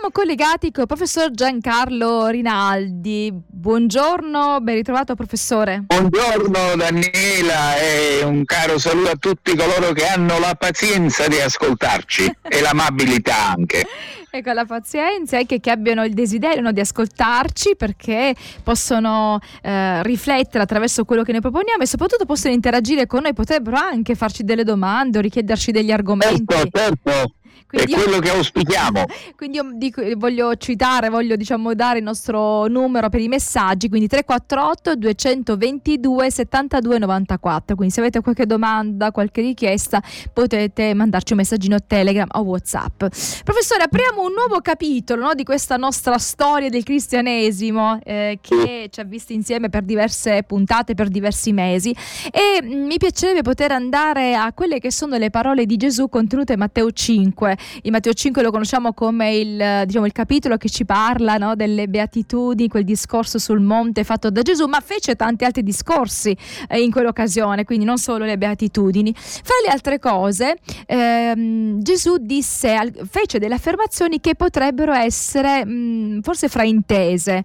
siamo collegati con il professor Giancarlo Rinaldi. Buongiorno, ben ritrovato professore. Buongiorno Daniela e un caro saluto a tutti coloro che hanno la pazienza di ascoltarci e l'amabilità anche. E con la pazienza e che, che abbiano il desiderio no, di ascoltarci perché possono eh, riflettere attraverso quello che noi proponiamo e soprattutto possono interagire con noi, potrebbero anche farci delle domande o richiederci degli argomenti. Certo, certo. Quindi è quello io, che auspichiamo. Quindi io dico, voglio citare, voglio diciamo dare il nostro numero per i messaggi, quindi 348 222 72 94. Quindi se avete qualche domanda, qualche richiesta, potete mandarci un messaggino Telegram o WhatsApp. Professore, apriamo un nuovo capitolo no, di questa nostra storia del cristianesimo eh, che ci ha visti insieme per diverse puntate, per diversi mesi e mm, mi piacerebbe poter andare a quelle che sono le parole di Gesù contenute in Matteo 5 in Matteo 5 lo conosciamo come il, diciamo, il capitolo che ci parla no, delle beatitudini, quel discorso sul monte fatto da Gesù, ma fece tanti altri discorsi eh, in quell'occasione, quindi non solo le beatitudini. Fra le altre cose, ehm, Gesù disse, fece delle affermazioni che potrebbero essere mh, forse fraintese.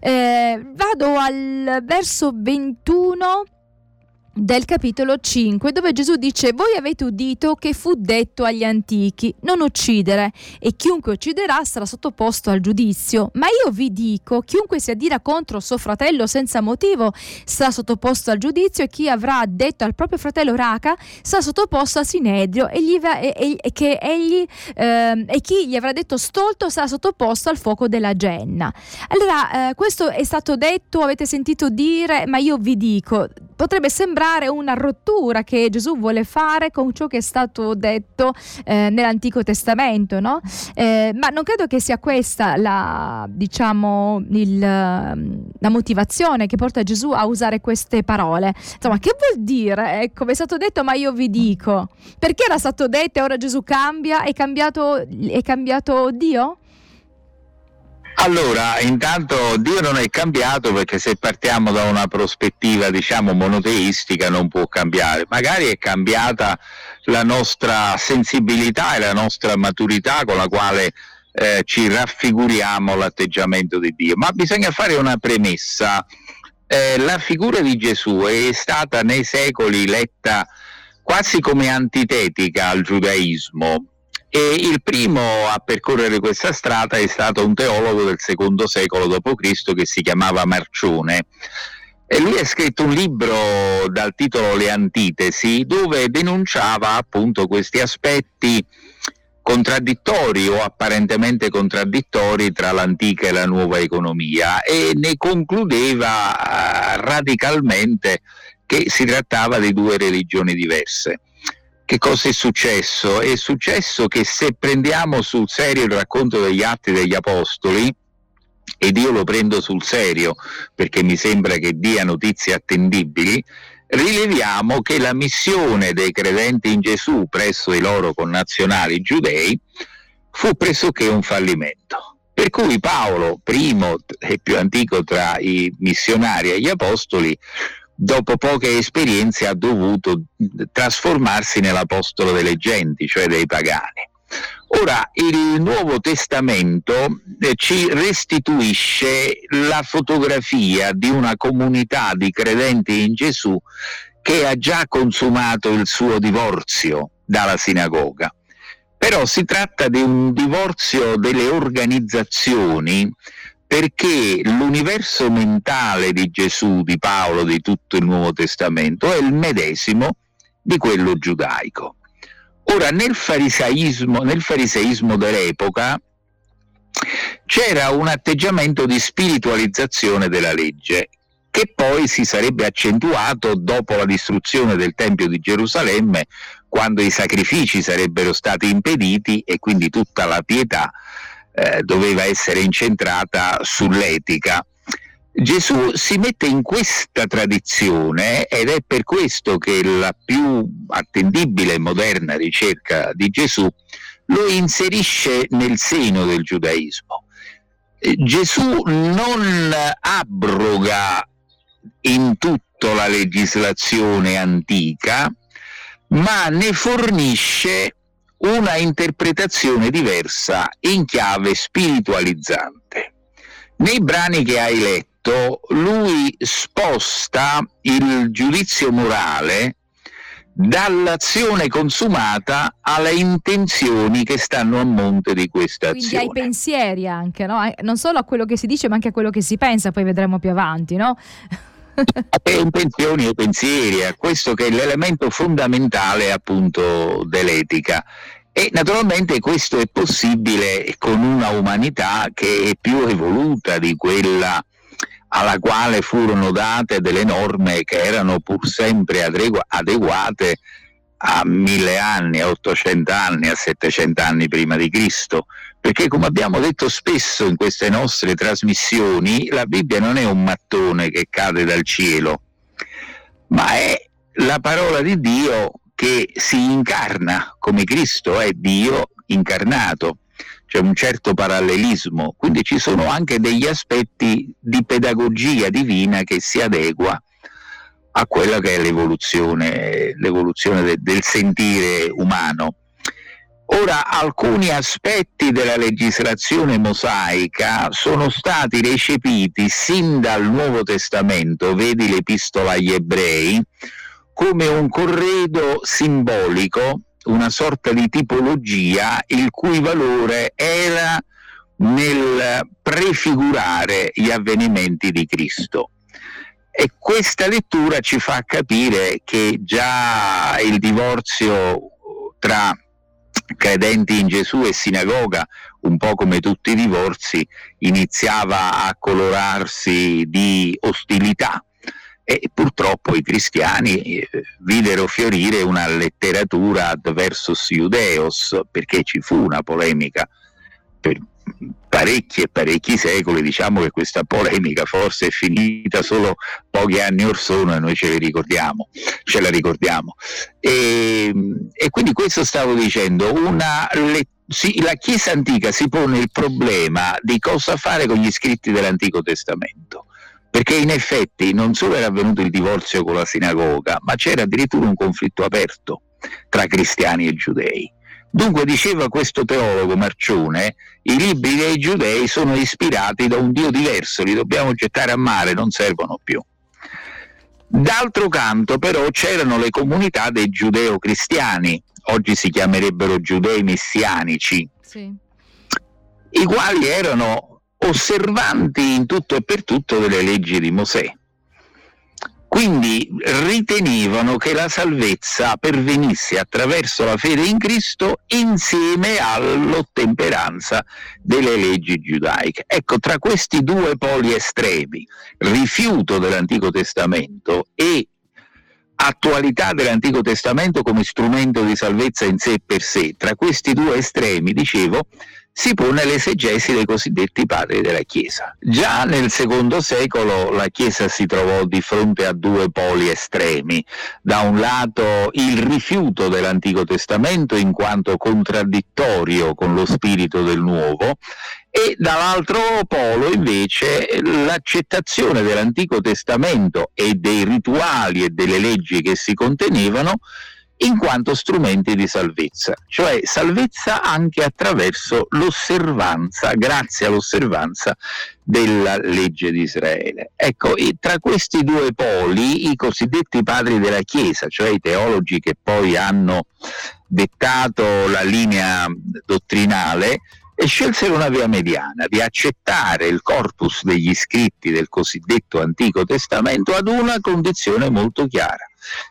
Eh, vado al verso 21 del capitolo 5 dove Gesù dice voi avete udito che fu detto agli antichi non uccidere e chiunque ucciderà sarà sottoposto al giudizio. Ma io vi dico chiunque si addira contro suo fratello senza motivo sarà sottoposto al giudizio e chi avrà detto al proprio fratello raca sarà sottoposto al sinedrio e, gli, e, e, e egli, eh, e chi gli avrà detto stolto sarà sottoposto al fuoco della genna. Allora eh, questo è stato detto avete sentito dire ma io vi dico potrebbe sembrare una rottura che Gesù vuole fare con ciò che è stato detto eh, nell'Antico Testamento, no? eh, ma non credo che sia questa la, diciamo, il, la motivazione che porta Gesù a usare queste parole. Insomma, che vuol dire? Ecco, è stato detto, ma io vi dico. Perché era stato detto e ora Gesù cambia? È cambiato, è cambiato Dio? Allora, intanto Dio non è cambiato perché se partiamo da una prospettiva, diciamo, monoteistica non può cambiare. Magari è cambiata la nostra sensibilità e la nostra maturità con la quale eh, ci raffiguriamo l'atteggiamento di Dio. Ma bisogna fare una premessa. Eh, la figura di Gesù è stata nei secoli letta quasi come antitetica al giudaismo e il primo a percorrere questa strada è stato un teologo del secondo secolo d.C. che si chiamava Marcione. E lui ha scritto un libro dal titolo Le Antitesi dove denunciava appunto questi aspetti contraddittori o apparentemente contraddittori tra l'antica e la nuova economia e ne concludeva eh, radicalmente che si trattava di due religioni diverse. Che cosa è successo? È successo che se prendiamo sul serio il racconto degli atti degli apostoli, ed io lo prendo sul serio perché mi sembra che dia notizie attendibili, rileviamo che la missione dei credenti in Gesù presso i loro connazionali giudei fu pressoché un fallimento. Per cui Paolo, primo e più antico tra i missionari e gli apostoli, dopo poche esperienze ha dovuto trasformarsi nell'apostolo delle genti, cioè dei pagani. Ora il Nuovo Testamento eh, ci restituisce la fotografia di una comunità di credenti in Gesù che ha già consumato il suo divorzio dalla sinagoga. Però si tratta di un divorzio delle organizzazioni perché l'universo mentale di Gesù, di Paolo, di tutto il Nuovo Testamento è il medesimo di quello giudaico. Ora, nel farisaismo, nel fariseismo dell'epoca c'era un atteggiamento di spiritualizzazione della legge che poi si sarebbe accentuato dopo la distruzione del Tempio di Gerusalemme, quando i sacrifici sarebbero stati impediti e quindi tutta la pietà eh, doveva essere incentrata sull'etica. Gesù si mette in questa tradizione ed è per questo che la più attendibile e moderna ricerca di Gesù lo inserisce nel seno del giudaismo. Eh, Gesù non abroga in tutto la legislazione antica, ma ne fornisce una interpretazione diversa in chiave spiritualizzante. Nei brani che hai letto, lui sposta il giudizio morale dall'azione consumata alle intenzioni che stanno a monte di questa Quindi azione. Quindi ai pensieri anche, no? non solo a quello che si dice ma anche a quello che si pensa, poi vedremo più avanti, no? E intenzioni e pensieri, a questo che è l'elemento fondamentale appunto dell'etica. E naturalmente questo è possibile con una umanità che è più evoluta di quella alla quale furono date delle norme che erano pur sempre adeguate a mille anni, a 800 anni, a 700 anni prima di Cristo, perché come abbiamo detto spesso in queste nostre trasmissioni, la Bibbia non è un mattone che cade dal cielo, ma è la parola di Dio che si incarna come Cristo è Dio incarnato. C'è un certo parallelismo, quindi ci sono anche degli aspetti di pedagogia divina che si adegua a quella che è l'evoluzione, l'evoluzione de, del sentire umano. Ora, alcuni aspetti della legislazione mosaica sono stati recepiti sin dal Nuovo Testamento, vedi l'Epistola agli Ebrei, come un corredo simbolico una sorta di tipologia il cui valore era nel prefigurare gli avvenimenti di Cristo. E questa lettura ci fa capire che già il divorzio tra credenti in Gesù e sinagoga, un po' come tutti i divorzi, iniziava a colorarsi di ostilità. E purtroppo i cristiani eh, videro fiorire una letteratura adversus judeos perché ci fu una polemica per parecchi e parecchi secoli diciamo che questa polemica forse è finita solo pochi anni or sono e noi ce, ricordiamo, ce la ricordiamo e, e, quindi questo stavo dicendo una le, sì, la Chiesa antica si pone il problema di cosa fare con gli scritti dell'Antico Testamento perché in effetti non solo era avvenuto il divorzio con la sinagoga, ma c'era addirittura un conflitto aperto tra cristiani e giudei. Dunque diceva questo teologo Marcione, i libri dei giudei sono ispirati da un Dio diverso, li dobbiamo gettare a mare, non servono più. D'altro canto però c'erano le comunità dei giudeo-cristiani, oggi si chiamerebbero giudei messianici, sì. i quali erano osservanti in tutto e per tutto delle leggi di Mosè. Quindi ritenevano che la salvezza pervenisse attraverso la fede in Cristo insieme all'ottemperanza delle leggi giudaiche. Ecco, tra questi due poli estremi, rifiuto dell'Antico Testamento e attualità dell'Antico Testamento come strumento di salvezza in sé per sé, tra questi due estremi, dicevo, si pone l'esegesi dei cosiddetti padri della Chiesa. Già nel secondo secolo la Chiesa si trovò di fronte a due poli estremi. Da un lato il rifiuto dell'Antico Testamento in quanto contraddittorio con lo spirito del Nuovo e dall'altro polo invece l'accettazione dell'Antico Testamento e dei rituali e delle leggi che si contenevano in quanto strumenti di salvezza, cioè salvezza anche attraverso l'osservanza, grazie all'osservanza della legge di Israele. Ecco, tra questi due poli i cosiddetti padri della Chiesa, cioè i teologi che poi hanno dettato la linea dottrinale, e scelsero una via mediana di accettare il corpus degli scritti del cosiddetto Antico Testamento ad una condizione molto chiara,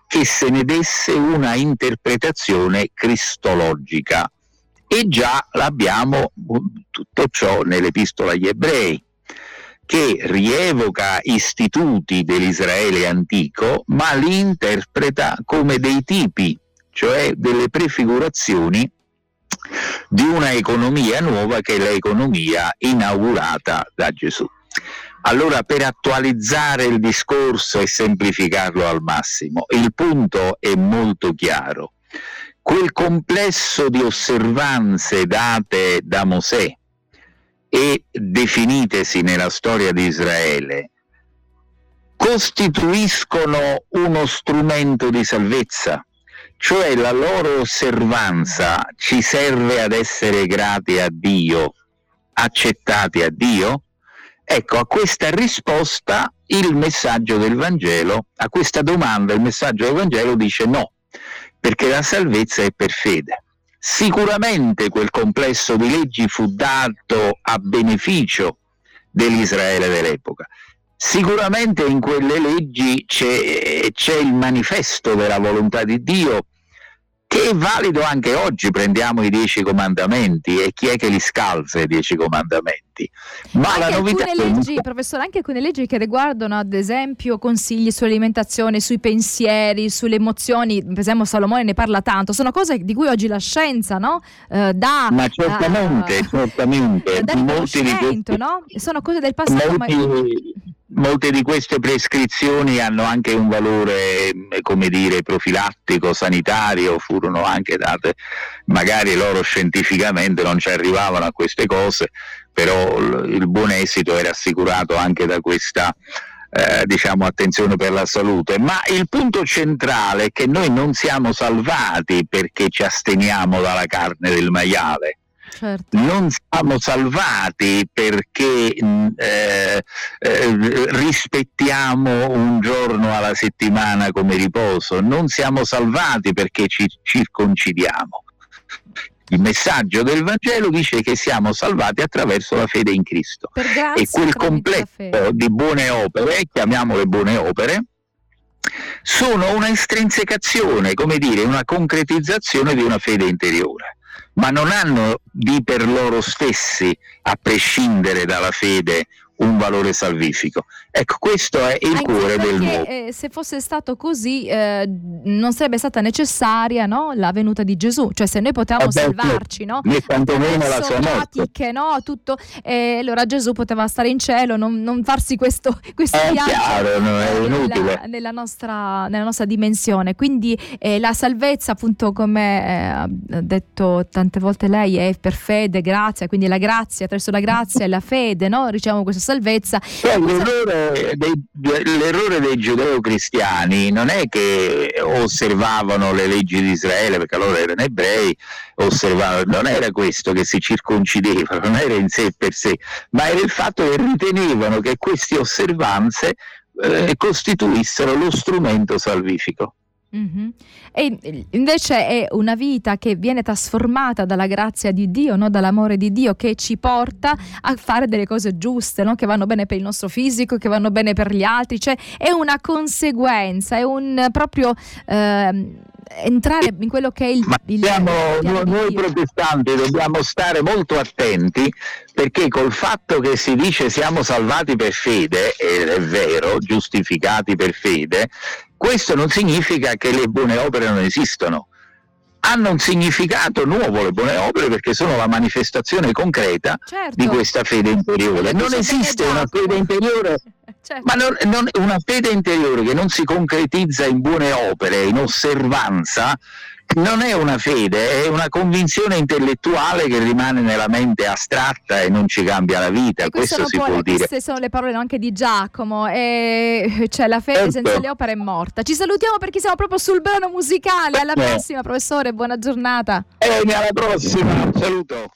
che se ne desse una interpretazione cristologica. E già l'abbiamo tutto ciò nell'Epistola agli Ebrei, che rievoca istituti dell'Israele antico, ma li interpreta come dei tipi, cioè delle prefigurazioni di una economia nuova che è l'economia inaugurata da Gesù. Allora, per attualizzare il discorso e semplificarlo al massimo, il punto è molto chiaro. Quel complesso di osservanze date da Mosè e definitesi nella storia di Israele costituiscono uno strumento di salvezza cioè la loro osservanza ci serve ad essere grati a Dio, accettati a Dio? Ecco, a questa risposta il messaggio del Vangelo, a questa domanda il messaggio del Vangelo dice no, perché la salvezza è per fede. Sicuramente quel complesso di leggi fu dato a beneficio dell'Israele dell'epoca. Sicuramente in quelle leggi c'è, c'è il manifesto della volontà di Dio che è valido anche oggi, prendiamo i dieci comandamenti e chi è che li scalza i dieci comandamenti. Ma anche la novità alcune leggi, professore, anche alcune leggi che riguardano ad esempio consigli sull'alimentazione, sui pensieri, sulle emozioni, per esempio Salomone ne parla tanto, sono cose di cui oggi la scienza no? eh, dà... Ma certamente, uh, certamente. Dà molti di questi, no? Sono cose del passato. Molti, ma molte di queste prescrizioni hanno anche un valore, eh, dire, profilattico, sanitario, furono anche date, magari loro scientificamente non ci arrivavano a queste cose, però il buon esito era assicurato anche da questa eh, diciamo, attenzione per la salute. Ma il punto centrale è che noi non siamo salvati perché ci asteniamo dalla carne del maiale certo. non siamo salvati perché mm, eh, eh, rispettiamo un giorno alla settimana come riposo, non siamo salvati perché ci circoncidiamo. Il messaggio del Vangelo dice che siamo salvati attraverso la fede in Cristo. e quel completo di buone opere, chiamiamole buone opere, sono una estrinsecazione, come dire, una concretizzazione di una fede interiore ma non hanno di per loro stessi, a prescindere dalla fede, un valore salvifico. Ecco, questo è il Anche cuore del nuovo. Eh, se fosse stato così, eh, non sarebbe stata necessaria no, la venuta di Gesù. Cioè, se noi potevamo eh beh, salvarci, no? Né tantomeno la sua morte. no? Tutto, eh, allora Gesù poteva stare in cielo, non, non farsi questo, questo è viaggio chiaro, no, è inutile. Nella, nella, nostra, nella nostra dimensione. Quindi eh, la salvezza, appunto, come eh, ha detto tante volte lei, è per fede, grazia. Quindi la grazia, attraverso la grazia e la fede, no? riceviamo questa salvezza. Cioè, l'errore, dei, l'errore dei giudeo-cristiani non è che osservavano le leggi di Israele, perché loro erano ebrei, non era questo che si circoncidevano, non era in sé per sé, ma era il fatto che ritenevano che queste osservanze eh, costituissero lo strumento salvifico. Mm-hmm. E invece è una vita che viene trasformata dalla grazia di Dio, no? dall'amore di Dio, che ci porta a fare delle cose giuste, no? che vanno bene per il nostro fisico, che vanno bene per gli altri. Cioè è una conseguenza, è un proprio. Eh, entrare in quello che è il, Ma il siamo, il noi protestanti dobbiamo stare molto attenti perché col fatto che si dice siamo salvati per fede, ed è vero, giustificati per fede, questo non significa che le buone opere non esistono. Hanno un significato nuovo le buone opere perché sono la manifestazione concreta certo. di questa fede interiore. Non esiste una fede interiore, certo. ma non, non, una fede interiore che non si concretizza in buone opere, in osservanza, non è una fede, è una convinzione intellettuale che rimane nella mente astratta e non ci cambia la vita. Questo si può dire. Queste sono le parole anche di Giacomo. E, cioè, la fede certo. senza le opere è morta. Ci salutiamo perché siamo proprio sul brano musicale. Alla prossima, professore. Buona giornata. Eh, alla prossima. Saluto.